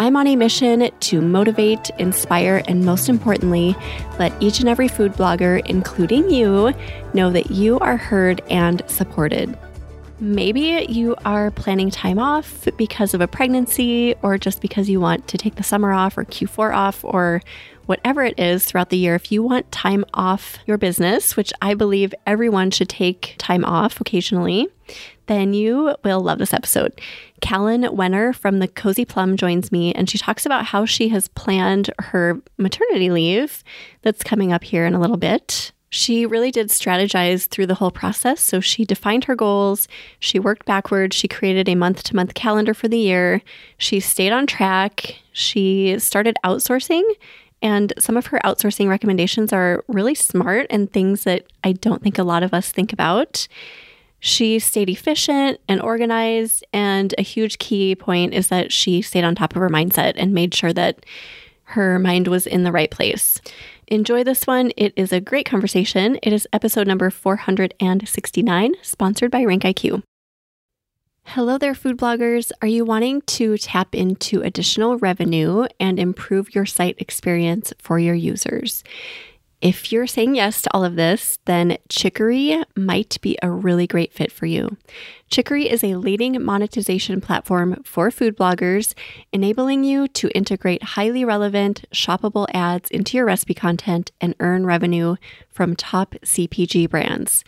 I'm on a mission to motivate, inspire, and most importantly, let each and every food blogger, including you, know that you are heard and supported. Maybe you are planning time off because of a pregnancy or just because you want to take the summer off or Q4 off or whatever it is throughout the year. If you want time off your business, which I believe everyone should take time off occasionally, then you will love this episode. Callan Wenner from the Cozy Plum joins me, and she talks about how she has planned her maternity leave that's coming up here in a little bit. She really did strategize through the whole process. So she defined her goals, she worked backwards, she created a month to month calendar for the year, she stayed on track, she started outsourcing. And some of her outsourcing recommendations are really smart and things that I don't think a lot of us think about. She stayed efficient and organized. And a huge key point is that she stayed on top of her mindset and made sure that her mind was in the right place. Enjoy this one. It is a great conversation. It is episode number 469, sponsored by RankIQ. Hello there, food bloggers. Are you wanting to tap into additional revenue and improve your site experience for your users? If you're saying yes to all of this, then Chicory might be a really great fit for you. Chicory is a leading monetization platform for food bloggers, enabling you to integrate highly relevant, shoppable ads into your recipe content and earn revenue from top CPG brands.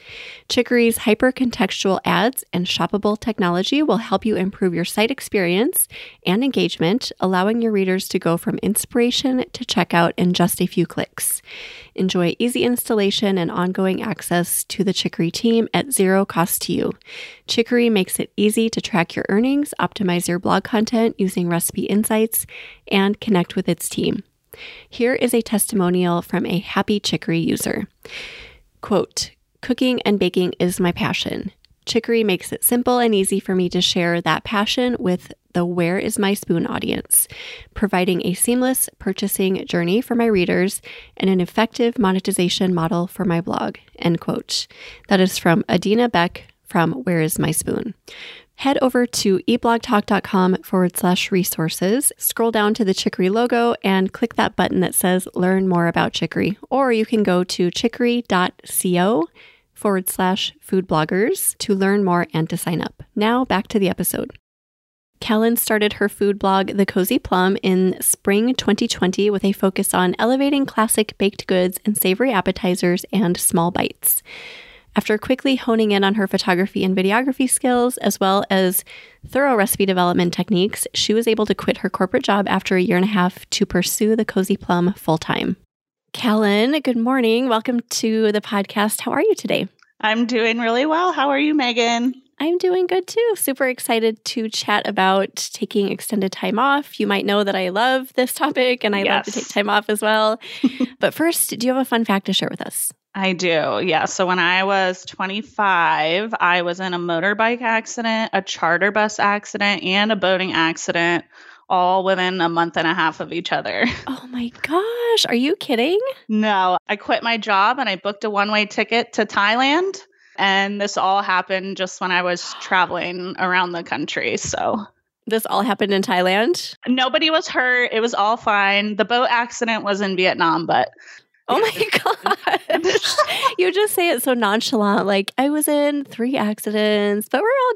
Chicory's hyper contextual ads and shoppable technology will help you improve your site experience and engagement, allowing your readers to go from inspiration to checkout in just a few clicks. Enjoy easy installation and ongoing access to the Chicory team at zero cost to you. Chicory makes it easy to track your earnings, optimize your blog content using recipe insights, and connect with its team. Here is a testimonial from a happy Chicory user. Quote, Cooking and baking is my passion. Chicory makes it simple and easy for me to share that passion with the Where is My Spoon audience, providing a seamless purchasing journey for my readers and an effective monetization model for my blog. End quote. That is from Adina Beck from Where is My Spoon head over to eatblogtalk.com forward slash resources, scroll down to the Chicory logo, and click that button that says Learn More About Chicory. Or you can go to chicory.co forward slash food bloggers to learn more and to sign up. Now back to the episode. Callan started her food blog, The Cozy Plum, in spring 2020 with a focus on elevating classic baked goods and savory appetizers and small bites. After quickly honing in on her photography and videography skills, as well as thorough recipe development techniques, she was able to quit her corporate job after a year and a half to pursue the Cozy Plum full time. Callan, good morning. Welcome to the podcast. How are you today? I'm doing really well. How are you, Megan? I'm doing good too. Super excited to chat about taking extended time off. You might know that I love this topic and I yes. love to take time off as well. but first, do you have a fun fact to share with us? I do. Yeah. So when I was 25, I was in a motorbike accident, a charter bus accident, and a boating accident all within a month and a half of each other. Oh my gosh. Are you kidding? No. I quit my job and I booked a one way ticket to Thailand. And this all happened just when I was traveling around the country. So this all happened in Thailand? Nobody was hurt. It was all fine. The boat accident was in Vietnam, but Oh my gosh. you just say it so nonchalant. Like, I was in three accidents, but we're all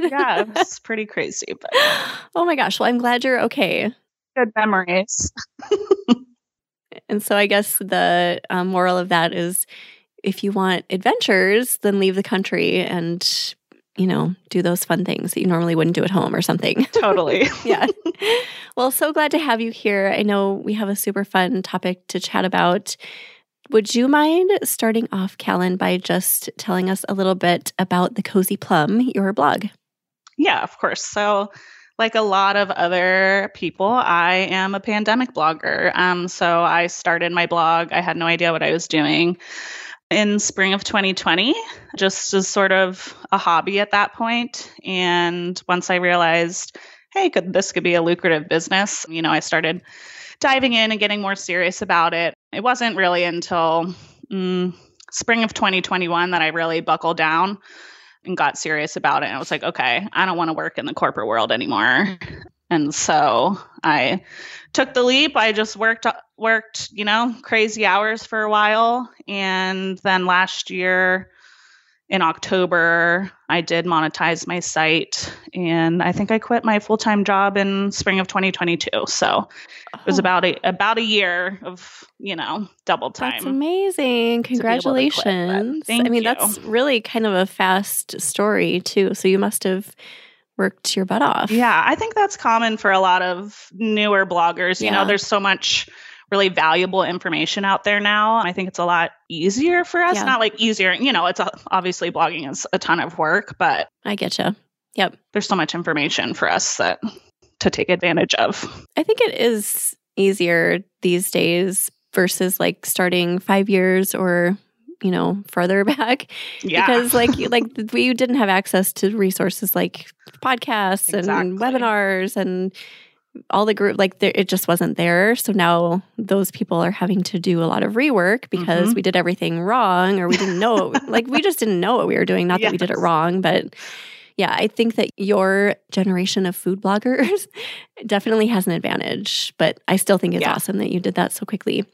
good. yeah, it's pretty crazy. But oh my gosh. Well, I'm glad you're okay. Good memories. and so I guess the um, moral of that is if you want adventures, then leave the country and you know, do those fun things that you normally wouldn't do at home or something. Totally. yeah. Well, so glad to have you here. I know we have a super fun topic to chat about. Would you mind starting off, Callan, by just telling us a little bit about the Cozy Plum, your blog? Yeah, of course. So, like a lot of other people, I am a pandemic blogger. Um, so I started my blog. I had no idea what I was doing in spring of 2020, just as sort of a hobby at that point. And once I realized, hey, could this could be a lucrative business, you know, I started diving in and getting more serious about it. It wasn't really until mm, spring of 2021 that I really buckled down and got serious about it. And I was like, okay, I don't want to work in the corporate world anymore. And so I took the leap. I just worked worked, you know, crazy hours for a while and then last year in October, I did monetize my site and I think I quit my full-time job in spring of 2022. So oh. it was oh. about a about a year of, you know, double time. That's amazing. Congratulations. Quit, I mean, you. that's really kind of a fast story too. So you must have worked your butt off. Yeah, I think that's common for a lot of newer bloggers. You yeah. know, there's so much really valuable information out there now. I think it's a lot easier for us. Yeah. Not like easier, you know, it's a, obviously blogging is a ton of work, but I get you. Yep. There's so much information for us that to take advantage of. I think it is easier these days versus like starting 5 years or you know further back yeah. because like like we didn't have access to resources like podcasts exactly. and webinars and all the group like there, it just wasn't there so now those people are having to do a lot of rework because mm-hmm. we did everything wrong or we didn't know like we just didn't know what we were doing not yes. that we did it wrong but yeah i think that your generation of food bloggers definitely has an advantage but i still think it's yeah. awesome that you did that so quickly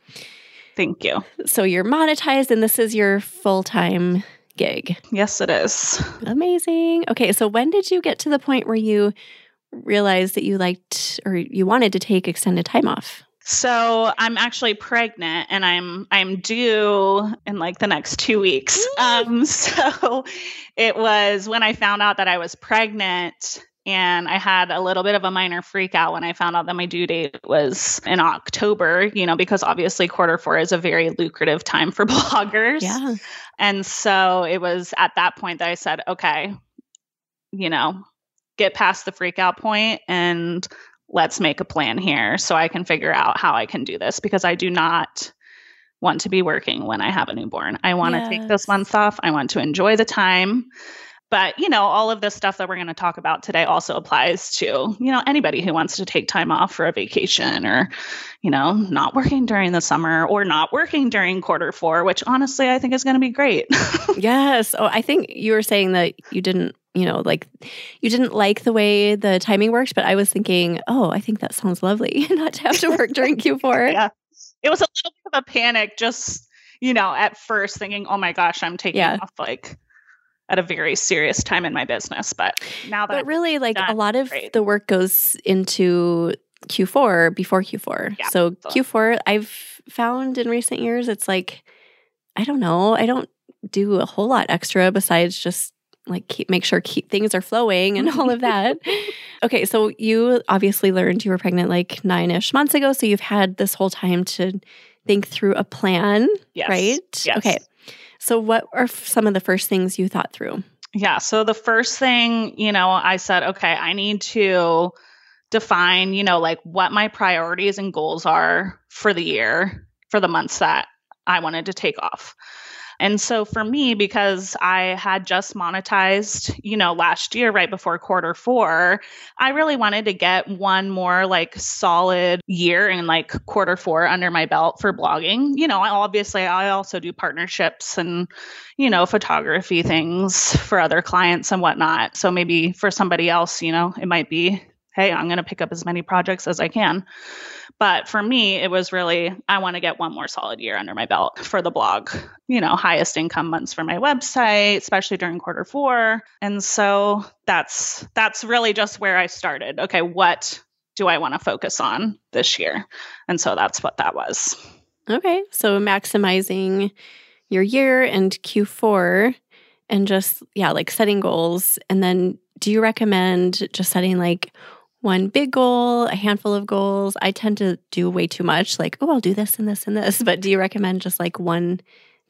thank you. So you're monetized and this is your full-time gig. Yes it is. Amazing. Okay so when did you get to the point where you realized that you liked or you wanted to take extended time off? So I'm actually pregnant and I'm I'm due in like the next two weeks. Um, so it was when I found out that I was pregnant and I had a little bit of a minor freak out when I found out that my due date was in October, you know, because obviously quarter four is a very lucrative time for bloggers. Yeah. And so it was at that point that I said, okay, you know, get past the freak out point and let's make a plan here so I can figure out how I can do this because I do not want to be working when I have a newborn. I want yes. to take those months off. I want to enjoy the time. But, you know, all of this stuff that we're going to talk about today also applies to, you know, anybody who wants to take time off for a vacation or, you know, not working during the summer or not working during quarter four, which honestly I think is going to be great. yes. Oh, I think you were saying that you didn't you know, like you didn't like the way the timing worked, but I was thinking, oh, I think that sounds lovely not to have to work during Q4. yeah. It was a little bit of a panic just, you know, at first thinking, oh my gosh, I'm taking yeah. off like at a very serious time in my business. But now that But really like done, a lot of great. the work goes into Q4 before Q4. Yeah, so, so Q4 I've found in recent years it's like I don't know, I don't do a whole lot extra besides just like keep, make sure keep things are flowing and all of that. okay, so you obviously learned you were pregnant like nine ish months ago, so you've had this whole time to think through a plan, yes. right? Yes. Okay, so what are some of the first things you thought through? Yeah, so the first thing, you know, I said, okay, I need to define, you know, like what my priorities and goals are for the year, for the months that I wanted to take off. And so for me, because I had just monetized, you know, last year, right before quarter four, I really wanted to get one more like solid year in like quarter four under my belt for blogging. You know, obviously, I also do partnerships and, you know, photography things for other clients and whatnot. So maybe for somebody else, you know, it might be, hey, I'm going to pick up as many projects as I can. But for me, it was really, I want to get one more solid year under my belt for the blog. You know, highest income months for my website, especially during quarter four. And so that's that's really just where I started. Okay, what do I want to focus on this year? And so that's what that was. Okay. So maximizing your year and Q4 and just yeah, like setting goals. And then do you recommend just setting like one big goal, a handful of goals. I tend to do way too much, like, oh, I'll do this and this and this. But do you recommend just like one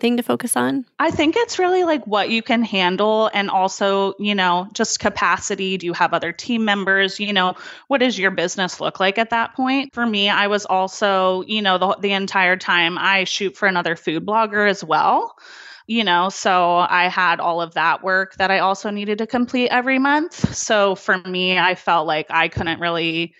thing to focus on? I think it's really like what you can handle and also, you know, just capacity. Do you have other team members? You know, what does your business look like at that point? For me, I was also, you know, the, the entire time I shoot for another food blogger as well you know, so I had all of that work that I also needed to complete every month. So for me, I felt like I couldn't really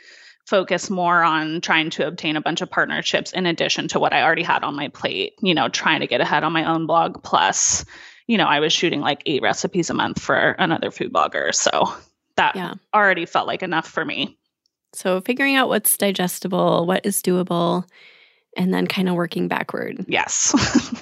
focus more on trying to obtain a bunch of partnerships in addition to what I already had on my plate, you know, trying to get ahead on my own blog. Plus, you know, I was shooting like eight recipes a month for another food blogger. So that yeah. already felt like enough for me. So figuring out what's digestible, what is doable, and then kind of working backward. Yes.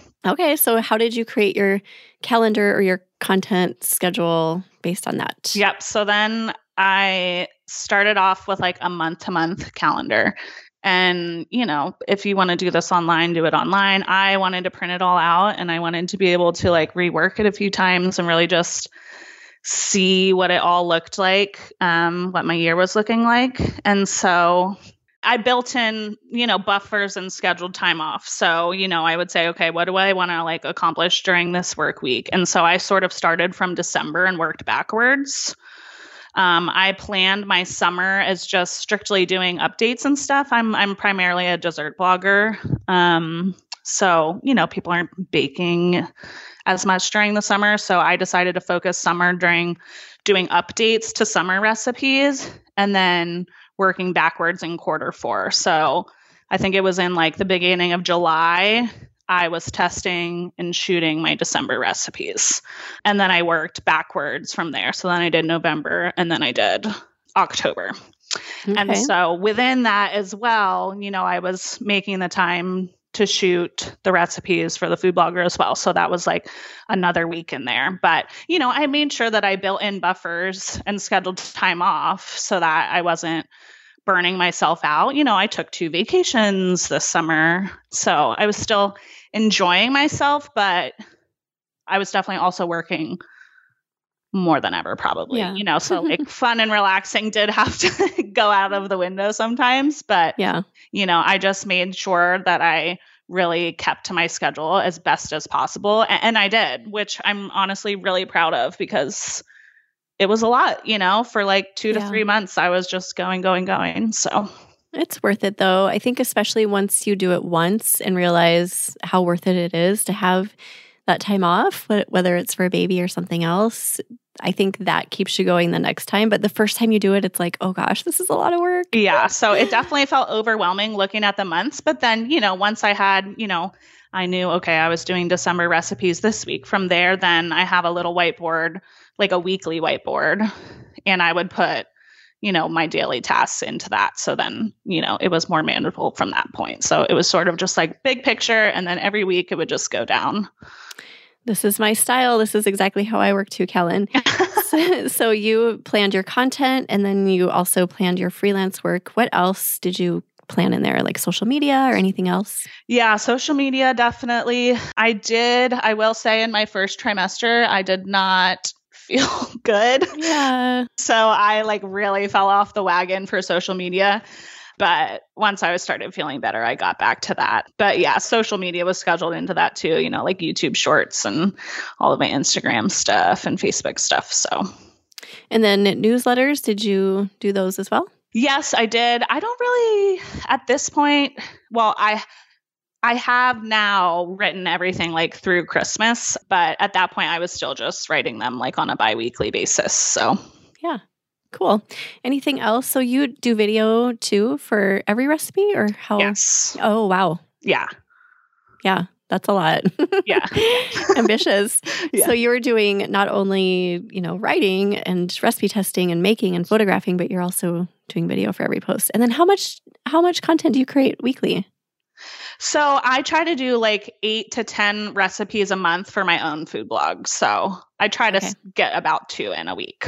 okay. So, how did you create your calendar or your content schedule based on that? Yep. So then I started off with like a month to month calendar. And, you know, if you want to do this online, do it online. I wanted to print it all out and I wanted to be able to like rework it a few times and really just see what it all looked like, um, what my year was looking like. And so I built in, you know, buffers and scheduled time off. So, you know, I would say, okay, what do I want to like accomplish during this work week? And so I sort of started from December and worked backwards. Um, I planned my summer as just strictly doing updates and stuff. I'm I'm primarily a dessert blogger. Um, so, you know, people aren't baking as much during the summer. So I decided to focus summer during doing updates to summer recipes and then working backwards in quarter four. So I think it was in like the beginning of July. I was testing and shooting my December recipes. And then I worked backwards from there. So then I did November and then I did October. Okay. And so within that as well, you know, I was making the time to shoot the recipes for the food blogger as well. So that was like another week in there. But, you know, I made sure that I built in buffers and scheduled time off so that I wasn't burning myself out. You know, I took two vacations this summer. So I was still enjoying myself, but I was definitely also working more than ever probably yeah. you know so like fun and relaxing did have to go out of the window sometimes but yeah you know i just made sure that i really kept to my schedule as best as possible and, and i did which i'm honestly really proud of because it was a lot you know for like two to three months i was just going going going so it's worth it though i think especially once you do it once and realize how worth it it is to have that time off, whether it's for a baby or something else, I think that keeps you going the next time. But the first time you do it, it's like, oh gosh, this is a lot of work. Yeah. So it definitely felt overwhelming looking at the months. But then, you know, once I had, you know, I knew, okay, I was doing December recipes this week. From there, then I have a little whiteboard, like a weekly whiteboard, and I would put, you know, my daily tasks into that. So then, you know, it was more manageable from that point. So it was sort of just like big picture. And then every week it would just go down this is my style. This is exactly how I work too, Callan. so, so, you planned your content and then you also planned your freelance work. What else did you plan in there, like social media or anything else? Yeah, social media, definitely. I did, I will say, in my first trimester, I did not feel good. Yeah. So I like really fell off the wagon for social media. But once I started feeling better, I got back to that. But yeah, social media was scheduled into that too, you know, like YouTube shorts and all of my Instagram stuff and Facebook stuff. So, and then newsletters, did you do those as well? Yes, I did. I don't really at this point, well, I I have now written everything like through Christmas, but at that point I was still just writing them like on a biweekly basis. So, yeah. Cool. Anything else? So you do video too for every recipe or how? Yes. Oh, wow. Yeah. Yeah. That's a lot. Yeah. Ambitious. Yeah. So you were doing not only, you know, writing and recipe testing and making and photographing, but you're also doing video for every post. And then how much how much content do you create weekly? So I try to do like eight to 10 recipes a month for my own food blog. So I try to okay. get about two in a week.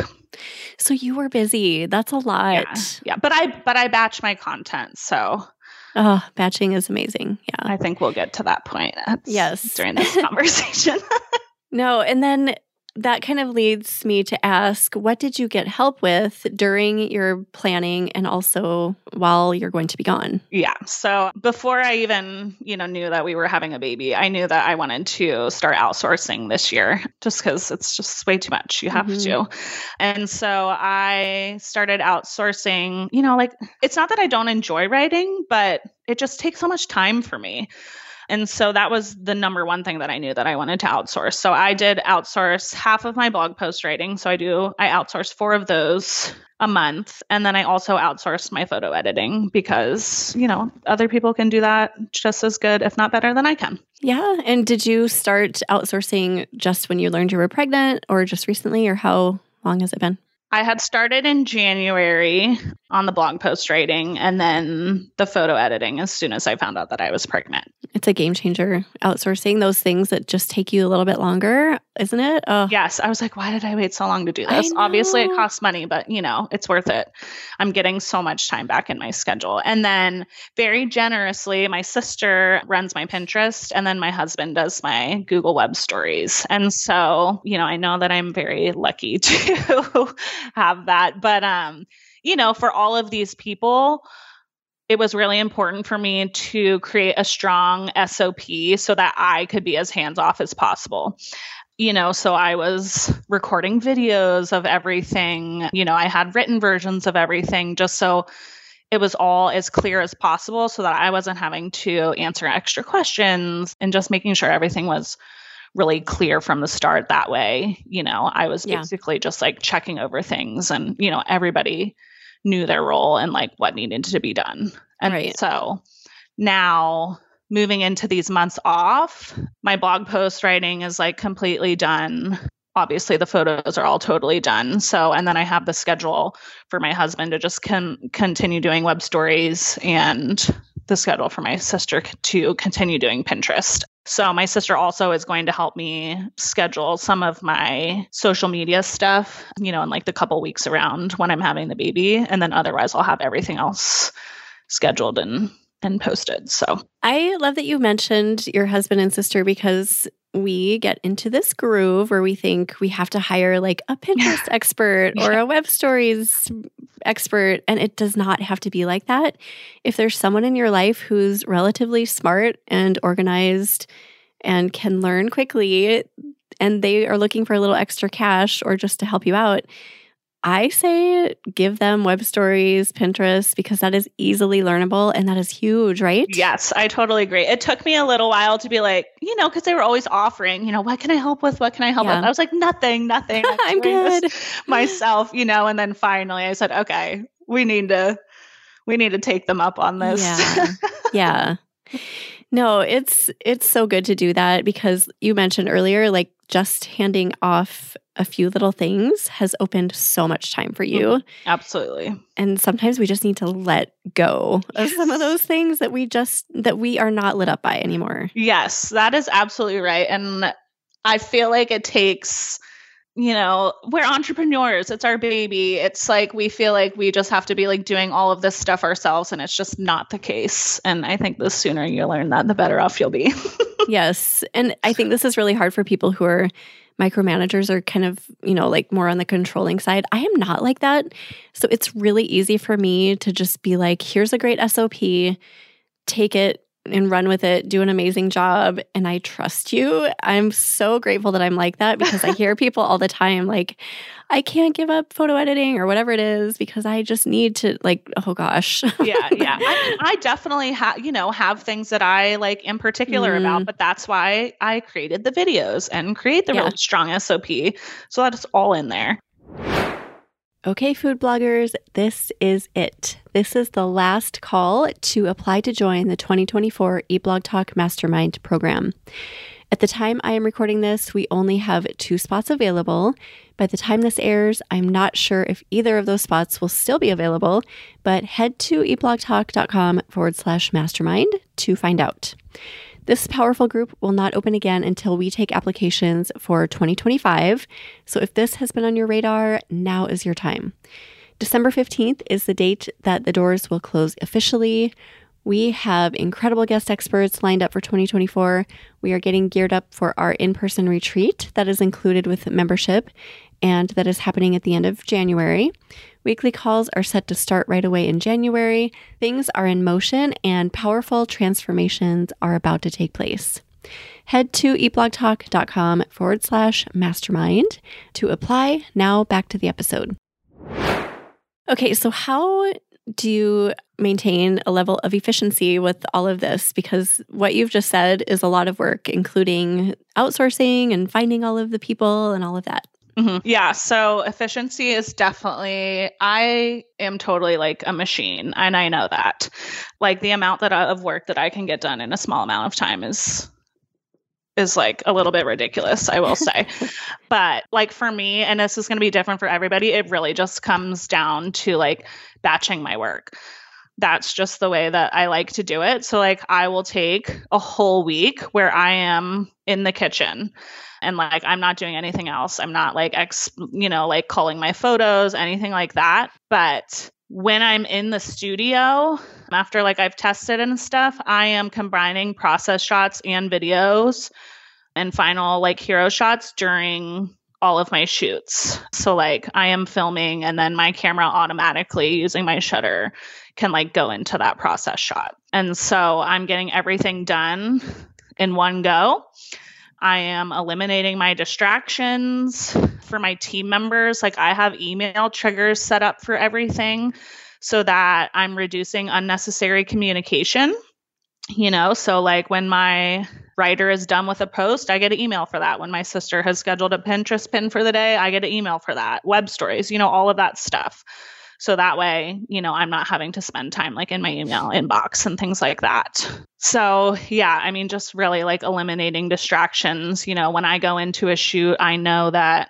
So you were busy. That's a lot. Yeah. yeah. But I but I batch my content. So Oh, batching is amazing. Yeah. I think we'll get to that point. Yes. During this conversation. no, and then that kind of leads me to ask what did you get help with during your planning and also while you're going to be gone? Yeah. So before I even, you know, knew that we were having a baby, I knew that I wanted to start outsourcing this year just because it's just way too much. You have mm-hmm. to. And so I started outsourcing, you know, like it's not that I don't enjoy writing, but it just takes so much time for me. And so that was the number one thing that I knew that I wanted to outsource. So I did outsource half of my blog post writing. So I do, I outsource four of those a month. And then I also outsource my photo editing because, you know, other people can do that just as good, if not better than I can. Yeah. And did you start outsourcing just when you learned you were pregnant or just recently, or how long has it been? I had started in January on the blog post writing and then the photo editing as soon as I found out that I was pregnant. It's a game changer outsourcing those things that just take you a little bit longer, isn't it? Oh. Yes. I was like, why did I wait so long to do this? Obviously, it costs money, but you know, it's worth it. I'm getting so much time back in my schedule. And then, very generously, my sister runs my Pinterest and then my husband does my Google Web Stories. And so, you know, I know that I'm very lucky to have that. But, um, you know, for all of these people, it was really important for me to create a strong SOP so that I could be as hands off as possible. You know, so I was recording videos of everything. You know, I had written versions of everything just so it was all as clear as possible so that I wasn't having to answer extra questions and just making sure everything was really clear from the start that way. You know, I was yeah. basically just like checking over things and, you know, everybody knew their role and like what needed to be done. And right. so now moving into these months off, my blog post writing is like completely done. Obviously, the photos are all totally done. So, and then I have the schedule for my husband to just con- continue doing web stories and the schedule for my sister to continue doing Pinterest. So my sister also is going to help me schedule some of my social media stuff, you know, in like the couple weeks around when I'm having the baby. And then otherwise I'll have everything else scheduled and and posted. So I love that you mentioned your husband and sister because we get into this groove where we think we have to hire like a Pinterest expert or a web stories expert. And it does not have to be like that. If there's someone in your life who's relatively smart and organized and can learn quickly, and they are looking for a little extra cash or just to help you out, I say give them web stories, Pinterest, because that is easily learnable and that is huge, right? Yes, I totally agree. It took me a little while to be like, you know, because they were always offering, you know, what can I help with? What can I help yeah. with? I was like, nothing, nothing. I'm, I'm good myself, you know. And then finally, I said, okay, we need to, we need to take them up on this. Yeah, yeah. No, it's it's so good to do that because you mentioned earlier, like just handing off a few little things has opened so much time for you. Mm, absolutely. And sometimes we just need to let go of yes. some of those things that we just that we are not lit up by anymore. Yes, that is absolutely right. And I feel like it takes you know, we're entrepreneurs. It's our baby. It's like we feel like we just have to be like doing all of this stuff ourselves, and it's just not the case. And I think the sooner you learn that, the better off you'll be. yes. And I think this is really hard for people who are micromanagers or kind of, you know, like more on the controlling side. I am not like that. So it's really easy for me to just be like, here's a great SOP, take it, and run with it, do an amazing job, and I trust you. I'm so grateful that I'm like that because I hear people all the time like, I can't give up photo editing or whatever it is because I just need to like, oh gosh. yeah, yeah. I, I definitely have, you know, have things that I like in particular mm. about, but that's why I created the videos and create the yeah. really strong SOP. So that's all in there. Okay, food bloggers, this is it. This is the last call to apply to join the 2024 Eat Blog Talk Mastermind program. At the time I am recording this, we only have two spots available. By the time this airs, I'm not sure if either of those spots will still be available, but head to eatblogtalk.com forward slash mastermind to find out. This powerful group will not open again until we take applications for 2025. So if this has been on your radar, now is your time. December 15th is the date that the doors will close officially. We have incredible guest experts lined up for 2024. We are getting geared up for our in person retreat that is included with membership and that is happening at the end of January. Weekly calls are set to start right away in January. Things are in motion and powerful transformations are about to take place. Head to eatblogtalk.com forward slash mastermind to apply. Now back to the episode. Okay, so how do you maintain a level of efficiency with all of this? Because what you've just said is a lot of work, including outsourcing and finding all of the people and all of that. Mm-hmm. Yeah. So efficiency is definitely, I am totally like a machine and I know that. Like the amount that I, of work that I can get done in a small amount of time is is like a little bit ridiculous, I will say. but like for me, and this is going to be different for everybody, it really just comes down to like batching my work. That's just the way that I like to do it. So, like, I will take a whole week where I am in the kitchen and like I'm not doing anything else. I'm not like ex, you know, like culling my photos, anything like that. But when I'm in the studio, after like I've tested and stuff, I am combining process shots and videos and final like hero shots during all of my shoots. So like I am filming and then my camera automatically using my shutter can like go into that process shot. And so I'm getting everything done in one go. I am eliminating my distractions for my team members. Like I have email triggers set up for everything so that I'm reducing unnecessary communication. You know, so like when my writer is done with a post, I get an email for that. When my sister has scheduled a Pinterest pin for the day, I get an email for that. Web stories, you know, all of that stuff. So that way, you know, I'm not having to spend time like in my email inbox and things like that. So, yeah, I mean, just really like eliminating distractions. You know, when I go into a shoot, I know that,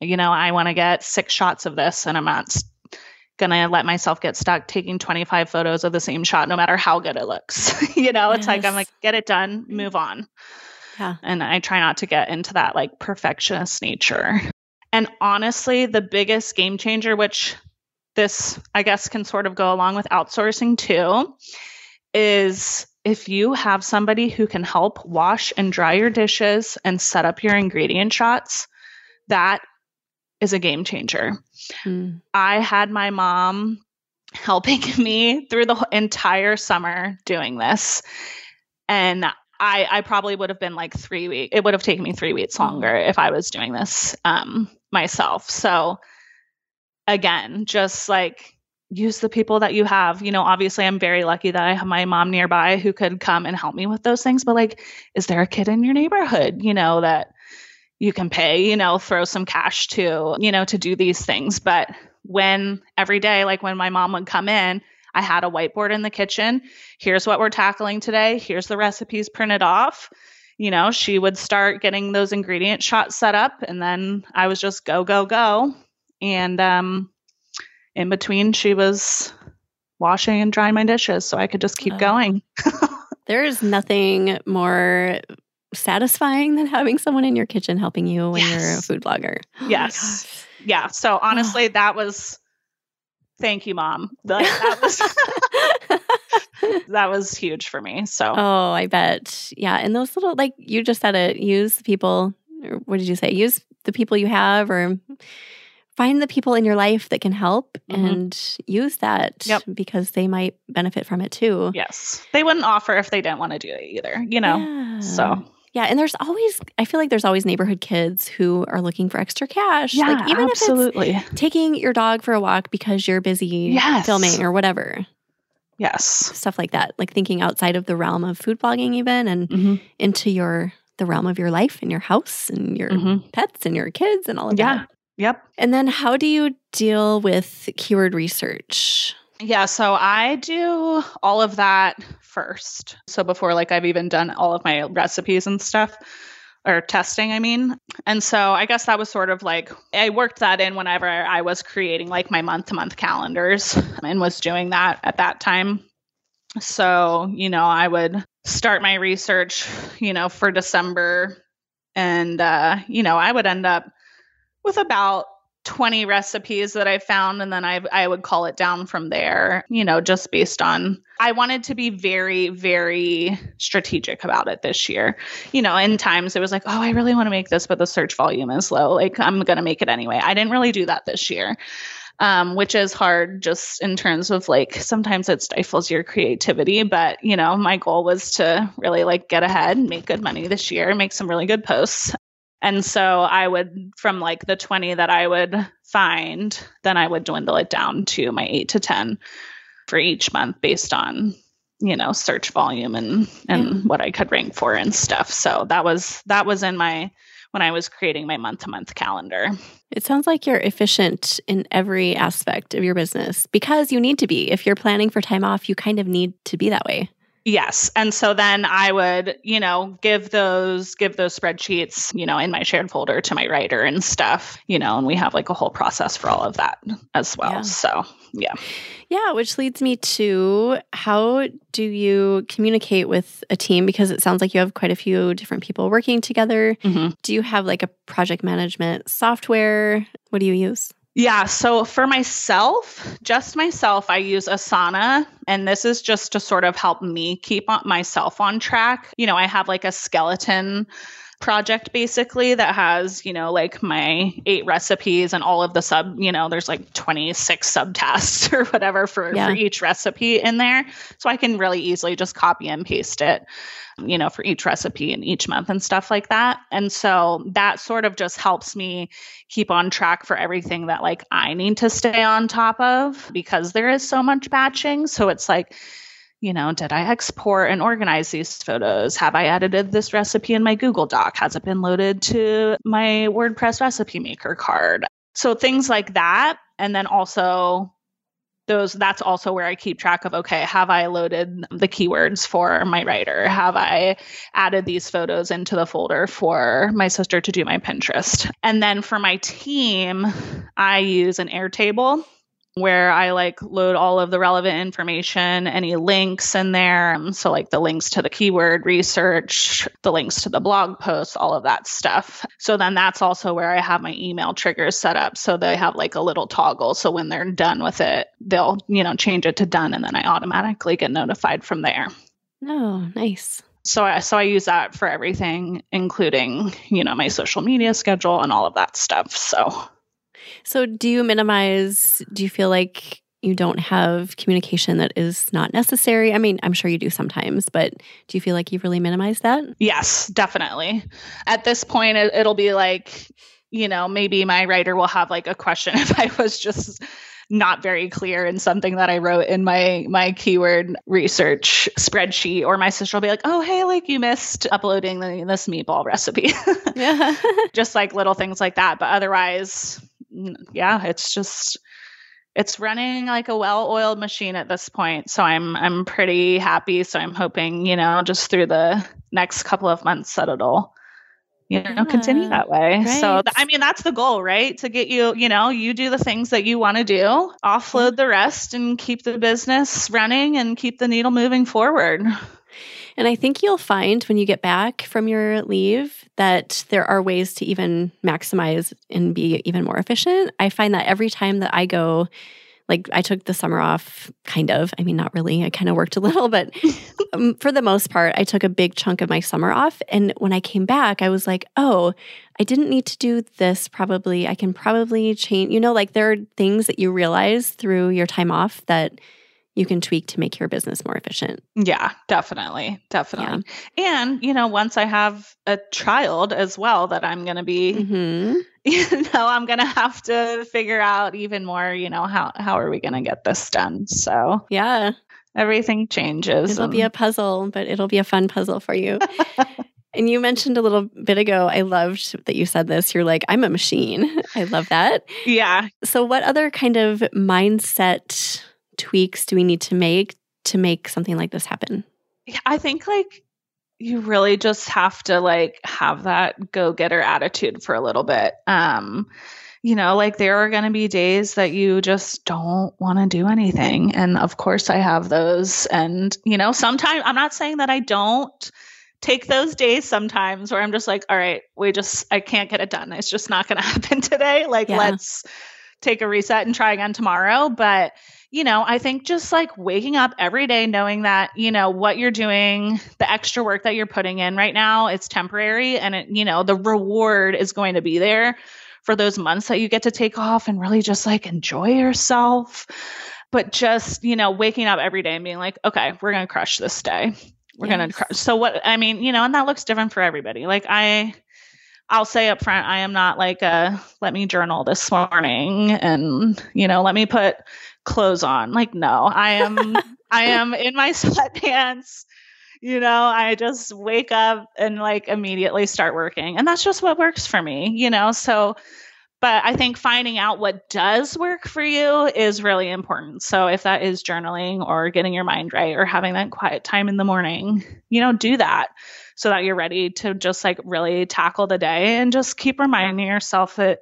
you know, I want to get six shots of this and I'm not going to let myself get stuck taking 25 photos of the same shot, no matter how good it looks. you know, it's yes. like, I'm like, get it done, move on. Yeah. And I try not to get into that like perfectionist nature. And honestly, the biggest game changer, which this, I guess, can sort of go along with outsourcing too, is if you have somebody who can help wash and dry your dishes and set up your ingredient shots, that is a game changer. Mm. I had my mom helping me through the entire summer doing this. And I, I probably would have been like three weeks. It would have taken me three weeks longer if I was doing this um, myself. So again, just like use the people that you have. You know, obviously, I'm very lucky that I have my mom nearby who could come and help me with those things. But like, is there a kid in your neighborhood, you know, that you can pay, you know, throw some cash to, you know, to do these things? But when every day, like when my mom would come in, I had a whiteboard in the kitchen. Here's what we're tackling today. Here's the recipes printed off. You know, she would start getting those ingredient shots set up, and then I was just go, go, go and um, in between, she was washing and drying my dishes so I could just keep uh, going. there is nothing more satisfying than having someone in your kitchen helping you when yes. you're a food blogger. Oh yes. Yeah. So honestly, that was thank you, mom. Like, that was that was huge for me. So Oh, I bet. Yeah. And those little like you just said it, use people or what did you say? Use the people you have or find the people in your life that can help mm-hmm. and use that yep. because they might benefit from it too. Yes. They wouldn't offer if they didn't want to do it either, you know? Yeah. So. Yeah, and there's always I feel like there's always neighborhood kids who are looking for extra cash. Yeah, like even absolutely. if it's taking your dog for a walk because you're busy yes. filming or whatever. Yes. Stuff like that. Like thinking outside of the realm of food blogging even and mm-hmm. into your the realm of your life and your house and your mm-hmm. pets and your kids and all of yeah. that. Yep. And then how do you deal with keyword research? Yeah, so I do all of that first. So before like I've even done all of my recipes and stuff or testing, I mean. And so I guess that was sort of like I worked that in whenever I was creating like my month to month calendars and was doing that at that time. So, you know, I would start my research, you know, for December and uh, you know, I would end up with about 20 recipes that I found and then I I would call it down from there, you know, just based on I wanted to be very very strategic about it this year. You know, in times it was like, "Oh, I really want to make this but the search volume is low. Like I'm going to make it anyway." I didn't really do that this year. Um, which is hard just in terms of like sometimes it stifles your creativity. But, you know, my goal was to really like get ahead and make good money this year, make some really good posts. And so I would, from like the 20 that I would find, then I would dwindle it down to my eight to 10 for each month based on, you know, search volume and, and yeah. what I could rank for and stuff. So that was, that was in my, when I was creating my month to month calendar. It sounds like you're efficient in every aspect of your business because you need to be. If you're planning for time off, you kind of need to be that way. Yes. And so then I would, you know, give those give those spreadsheets, you know, in my shared folder to my writer and stuff, you know, and we have like a whole process for all of that as well. Yeah. So, yeah. Yeah, which leads me to how do you communicate with a team because it sounds like you have quite a few different people working together. Mm-hmm. Do you have like a project management software? What do you use? Yeah. So for myself, just myself, I use Asana. And this is just to sort of help me keep myself on track. You know, I have like a skeleton project basically that has, you know, like my eight recipes and all of the sub, you know, there's like 26 subtasks or whatever for, yeah. for each recipe in there. So I can really easily just copy and paste it you know, for each recipe and each month and stuff like that. And so that sort of just helps me keep on track for everything that like I need to stay on top of because there is so much batching. So it's like, you know, did I export and organize these photos? Have I edited this recipe in my Google Doc? Has it been loaded to my WordPress recipe maker card? So things like that. And then also those that's also where I keep track of okay, have I loaded the keywords for my writer? Have I added these photos into the folder for my sister to do my Pinterest? And then for my team, I use an Airtable where I like load all of the relevant information, any links in there. Um, so, like the links to the keyword research, the links to the blog posts, all of that stuff. So, then that's also where I have my email triggers set up. So, they have like a little toggle. So, when they're done with it, they'll, you know, change it to done and then I automatically get notified from there. Oh, nice. So I so I use that for everything, including, you know, my social media schedule and all of that stuff. So so, do you minimize? Do you feel like you don't have communication that is not necessary? I mean, I'm sure you do sometimes, but do you feel like you've really minimized that? Yes, definitely. At this point, it, it'll be like, you know, maybe my writer will have like a question if I was just not very clear in something that I wrote in my my keyword research spreadsheet, or my sister will be like, "Oh, hey, like you missed uploading the, this meatball recipe." yeah. just like little things like that, but otherwise, yeah, it's just it's running like a well-oiled machine at this point. So I'm I'm pretty happy. So I'm hoping, you know, just through the next couple of months that it'll you know yeah, continue that way right. so th- i mean that's the goal right to get you you know you do the things that you want to do offload mm-hmm. the rest and keep the business running and keep the needle moving forward and I think you'll find when you get back from your leave that there are ways to even maximize and be even more efficient. I find that every time that I go, like I took the summer off, kind of. I mean, not really. I kind of worked a little, but um, for the most part, I took a big chunk of my summer off. And when I came back, I was like, oh, I didn't need to do this. Probably, I can probably change. You know, like there are things that you realize through your time off that you can tweak to make your business more efficient. Yeah, definitely. Definitely. Yeah. And, you know, once I have a child as well that I'm going to be, mm-hmm. you know, I'm going to have to figure out even more, you know, how, how are we going to get this done? So, yeah, everything changes. It'll and... be a puzzle, but it'll be a fun puzzle for you. And you mentioned a little bit ago, I loved that you said this. You're like, I'm a machine. I love that. Yeah. So, what other kind of mindset tweaks do we need to make to make something like this happen? Yeah, I think like you really just have to like have that go-getter attitude for a little bit. Um you know, like there are going to be days that you just don't want to do anything. And of course I have those and you know, sometimes I'm not saying that I don't take those days sometimes where I'm just like, all right, we just, I can't get it done. It's just not going to happen today. Like, yeah. let's take a reset and try again tomorrow. But, you know, I think just like waking up every day knowing that, you know, what you're doing, the extra work that you're putting in right now, it's temporary and it, you know, the reward is going to be there for those months that you get to take off and really just like enjoy yourself. But just, you know, waking up every day and being like, okay, we're going to crush this day. We're yes. going to crush. So, what I mean, you know, and that looks different for everybody. Like, I, I'll say up front, I am not like a let me journal this morning and, you know, let me put clothes on. Like, no, I am, I am in my sweatpants you know, I just wake up and like immediately start working. And that's just what works for me, you know? So, but I think finding out what does work for you is really important. So if that is journaling or getting your mind right or having that quiet time in the morning, you know, do that so that you're ready to just like really tackle the day and just keep reminding yourself that,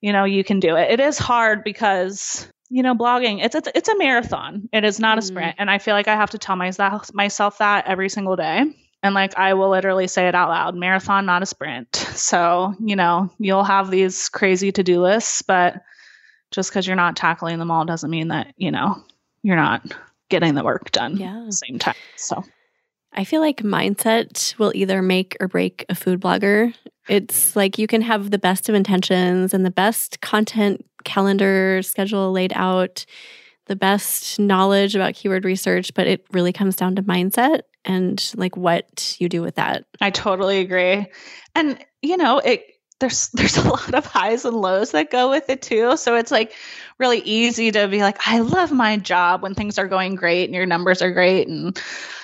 you know, you can do it. It is hard because you know, blogging, it's, it's, it's a marathon. It is not mm. a sprint. And I feel like I have to tell myself, myself that every single day. And like, I will literally say it out loud marathon, not a sprint. So, you know, you'll have these crazy to do lists, but just because you're not tackling them all doesn't mean that, you know, you're not getting the work done yeah. at the same time. So, I feel like mindset will either make or break a food blogger. It's like you can have the best of intentions and the best content calendar schedule laid out, the best knowledge about keyword research, but it really comes down to mindset and like what you do with that. I totally agree. And you know, it there's there's a lot of highs and lows that go with it too. So it's like really easy to be like, I love my job when things are going great and your numbers are great and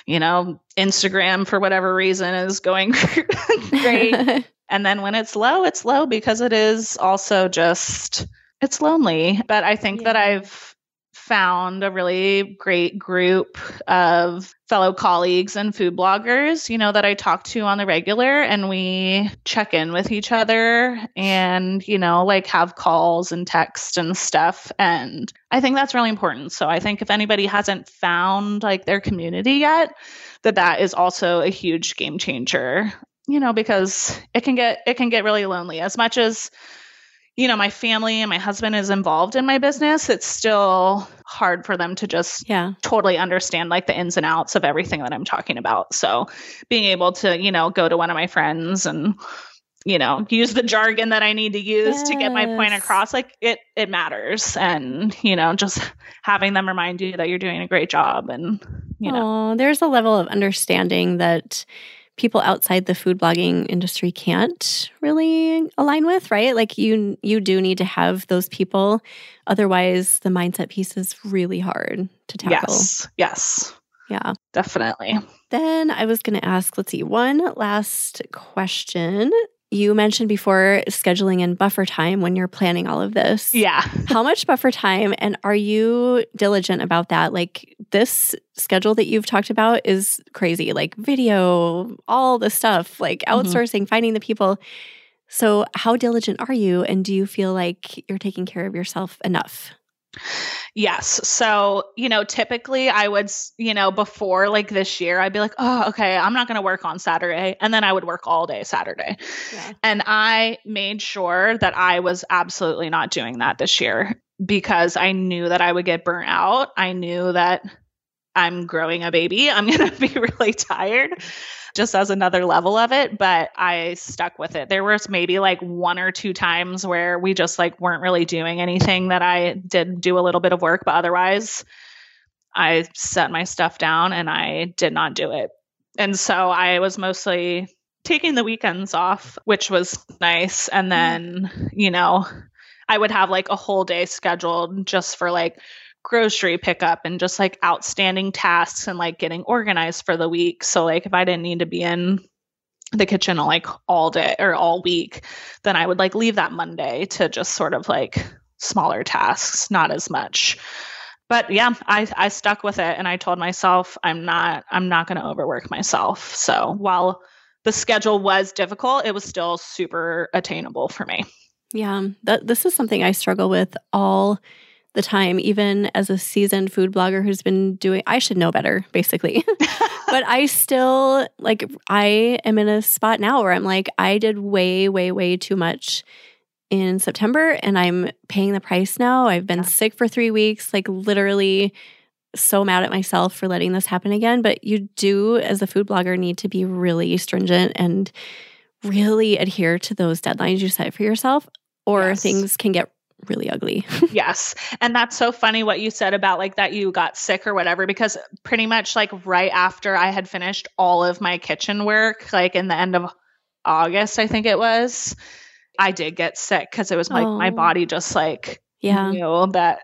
you know, Instagram for whatever reason is going great. and then when it's low, it's low because it is also just it's lonely, but I think yeah. that I've found a really great group of fellow colleagues and food bloggers, you know, that I talk to on the regular and we check in with each other and, you know, like have calls and text and stuff. And I think that's really important. So I think if anybody hasn't found like their community yet, that that is also a huge game changer, you know, because it can get it can get really lonely as much as you know, my family and my husband is involved in my business, it's still hard for them to just yeah. totally understand like the ins and outs of everything that I'm talking about. So being able to, you know, go to one of my friends and you know, use the jargon that I need to use yes. to get my point across, like it it matters. And, you know, just having them remind you that you're doing a great job and you know. Aww, there's a level of understanding that people outside the food blogging industry can't really align with, right? Like you you do need to have those people. Otherwise, the mindset piece is really hard to tackle. Yes. Yes. Yeah. Definitely. Then I was going to ask, let's see, one last question. You mentioned before scheduling in buffer time when you're planning all of this. Yeah. How much buffer time and are you diligent about that? Like this schedule that you've talked about is crazy, like video, all the stuff, like mm-hmm. outsourcing, mm-hmm. finding the people. So, how diligent are you? And do you feel like you're taking care of yourself enough? Yes. So, you know, typically I would, you know, before like this year, I'd be like, oh, okay, I'm not going to work on Saturday. And then I would work all day Saturday. Yeah. And I made sure that I was absolutely not doing that this year because I knew that I would get burnt out. I knew that I'm growing a baby. I'm going to be really tired just as another level of it, but I stuck with it. There was maybe like one or two times where we just like weren't really doing anything that I did do a little bit of work, but otherwise I set my stuff down and I did not do it. And so I was mostly taking the weekends off, which was nice. And mm-hmm. then, you know, I would have like a whole day scheduled just for like grocery pickup and just like outstanding tasks and like getting organized for the week. So like if I didn't need to be in the kitchen like all day or all week, then I would like leave that Monday to just sort of like smaller tasks, not as much. But yeah, I I stuck with it and I told myself I'm not I'm not going to overwork myself. So while the schedule was difficult, it was still super attainable for me. Yeah, that this is something I struggle with all the time, even as a seasoned food blogger who's been doing, I should know better, basically. but I still, like, I am in a spot now where I'm like, I did way, way, way too much in September and I'm paying the price now. I've been yeah. sick for three weeks, like, literally so mad at myself for letting this happen again. But you do, as a food blogger, need to be really stringent and really adhere to those deadlines you set for yourself, or yes. things can get really ugly. yes. And that's so funny what you said about like that you got sick or whatever, because pretty much like right after I had finished all of my kitchen work, like in the end of August, I think it was, I did get sick because it was like oh. my body just like yeah. knew that,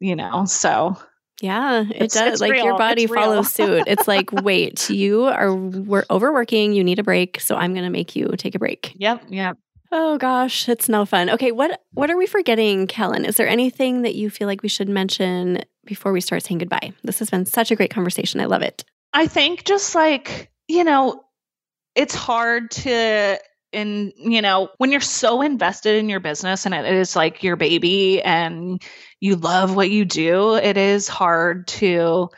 you know, so yeah, it it's, does. It's like real. your body follows suit. It's like, wait, you are we're overworking. You need a break, so I'm going to make you take a break. Yep, yep. Oh gosh, it's no fun. Okay, what what are we forgetting, Callan? Is there anything that you feel like we should mention before we start saying goodbye? This has been such a great conversation. I love it. I think just like, you know, it's hard to in you know when you're so invested in your business and it is like your baby and you love what you do it is hard to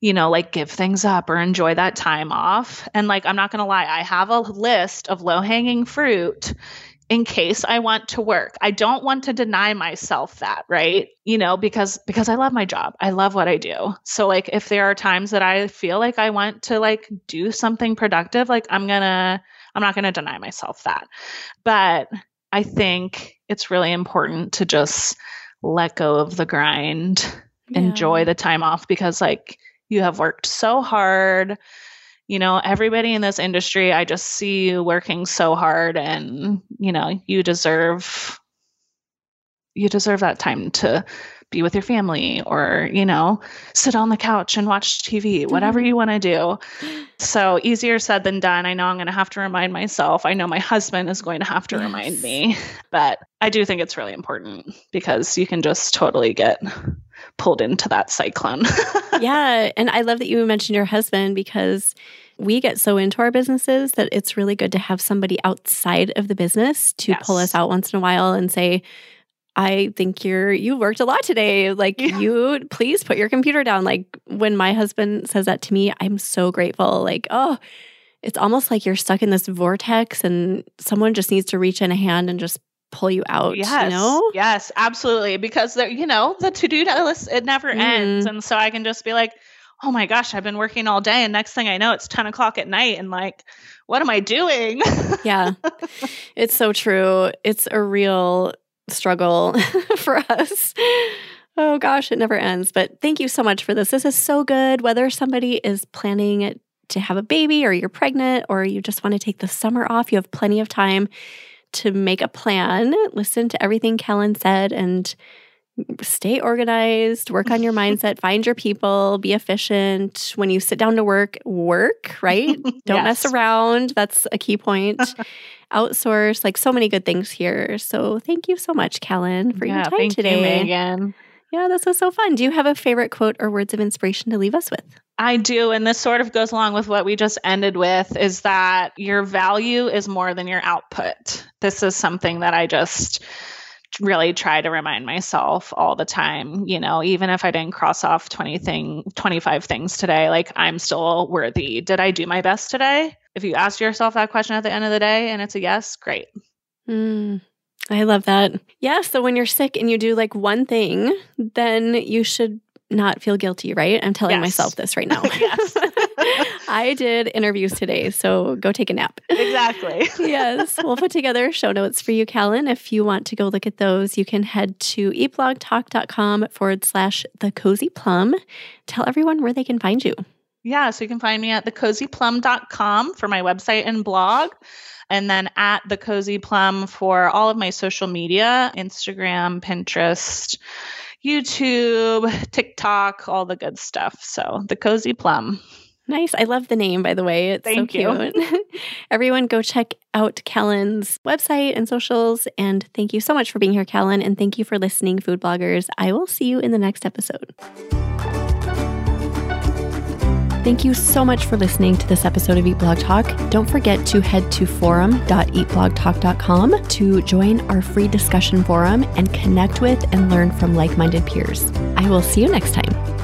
you know like give things up or enjoy that time off and like i'm not going to lie i have a list of low hanging fruit in case I want to work. I don't want to deny myself that, right? You know, because because I love my job. I love what I do. So like if there are times that I feel like I want to like do something productive, like I'm going to I'm not going to deny myself that. But I think it's really important to just let go of the grind, yeah. enjoy the time off because, like, you have worked so hard. You know, everybody in this industry, I just see you working so hard, and, you know, you deserve. You deserve that time to be with your family or, you know, sit on the couch and watch TV, whatever mm-hmm. you want to do. So easier said than done. I know I'm going to have to remind myself. I know my husband is going to have to yes. remind me, but I do think it's really important because you can just totally get pulled into that cyclone. yeah. And I love that you mentioned your husband because we get so into our businesses that it's really good to have somebody outside of the business to yes. pull us out once in a while and say, I think you're you worked a lot today. Like yeah. you please put your computer down. Like when my husband says that to me, I'm so grateful. Like, oh, it's almost like you're stuck in this vortex and someone just needs to reach in a hand and just pull you out. Yes. You know? Yes, absolutely. Because there, you know, the to-do list it never mm. ends. And so I can just be like, oh my gosh, I've been working all day. And next thing I know, it's 10 o'clock at night. And like, what am I doing? yeah. It's so true. It's a real struggle for us. Oh gosh, it never ends. But thank you so much for this. This is so good. Whether somebody is planning to have a baby or you're pregnant or you just want to take the summer off, you have plenty of time to make a plan, listen to everything Callan said, and stay organized, work on your mindset, find your people, be efficient. When you sit down to work, work, right? Don't mess around. That's a key point. Outsource, like so many good things here. So thank you so much, Callan, for yeah, your time thank today. You, Megan. Yeah, this was so fun. Do you have a favorite quote or words of inspiration to leave us with? I do. And this sort of goes along with what we just ended with is that your value is more than your output. This is something that I just really try to remind myself all the time you know even if i didn't cross off 20 thing 25 things today like i'm still worthy. Did i do my best today? If you ask yourself that question at the end of the day and it's a yes great. Mm, i love that. Yeah so when you're sick and you do like one thing then you should not feel guilty right? I'm telling yes. myself this right now. Yes I did interviews today, so go take a nap. Exactly. yes. We'll put together show notes for you, Callan. If you want to go look at those, you can head to eatblogtalk.com forward slash the cozy plum. Tell everyone where they can find you. Yeah, so you can find me at thecozyplum.com for my website and blog. And then at the Cozy Plum for all of my social media Instagram, Pinterest, YouTube, TikTok, all the good stuff. So the Cozy Plum. Nice. I love the name, by the way. It's Thank so cute. Everyone, go check out Callan's website and socials. And thank you so much for being here, Callan. And thank you for listening, food bloggers. I will see you in the next episode. Thank you so much for listening to this episode of Eat Blog Talk. Don't forget to head to forum.eatblogtalk.com to join our free discussion forum and connect with and learn from like minded peers. I will see you next time.